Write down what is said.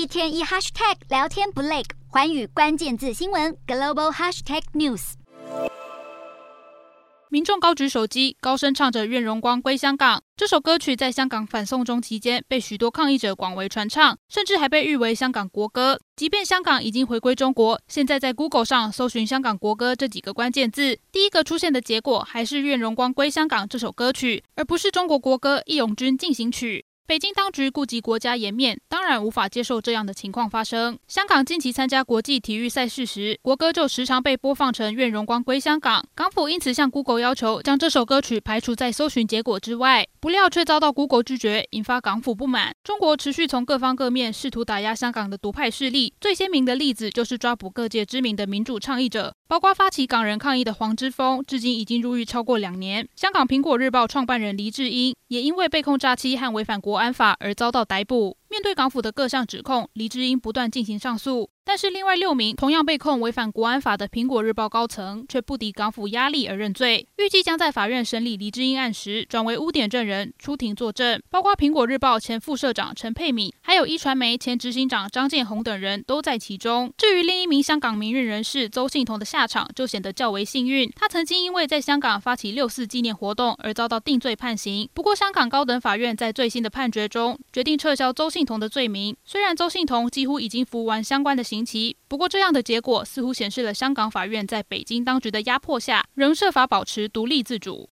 一天一 hashtag 聊天不累，寰宇关键字新闻 global hashtag news。民众高举手机，高声唱着“愿荣光归香港”这首歌曲，在香港反送中期间被许多抗议者广为传唱，甚至还被誉为香港国歌。即便香港已经回归中国，现在在 Google 上搜寻“香港国歌”这几个关键字，第一个出现的结果还是“愿荣光归香港”这首歌曲，而不是中国国歌《义勇军进行曲》。北京当局顾及国家颜面，当然无法接受这样的情况发生。香港近期参加国际体育赛事时，国歌就时常被播放成“愿荣光归香港”。港府因此向 Google 要求将这首歌曲排除在搜寻结果之外，不料却遭到 Google 拒绝，引发港府不满。中国持续从各方各面试图打压香港的独派势力，最鲜明的例子就是抓捕各界知名的民主倡议者，包括发起港人抗议的黄之锋，至今已经入狱超过两年。香港《苹果日报》创办人黎智英也因为被控诈欺和违反国安法而遭到逮捕。面对港府的各项指控，黎智英不断进行上诉。但是，另外六名同样被控违反国安法的苹果日报高层却不敌港府压力而认罪，预计将在法院审理黎智英案时转为污点证人出庭作证。包括苹果日报前副社长陈佩敏，还有一传媒前执行长张建宏等人都在其中。至于另一名香港民运人士邹幸彤的下场就显得较为幸运，他曾经因为在香港发起六四纪念活动而遭到定罪判刑。不过，香港高等法院在最新的判决中决定撤销邹幸彤的罪名。虽然邹幸彤几乎已经服完相关的刑。不过，这样的结果似乎显示了香港法院在北京当局的压迫下，仍设法保持独立自主。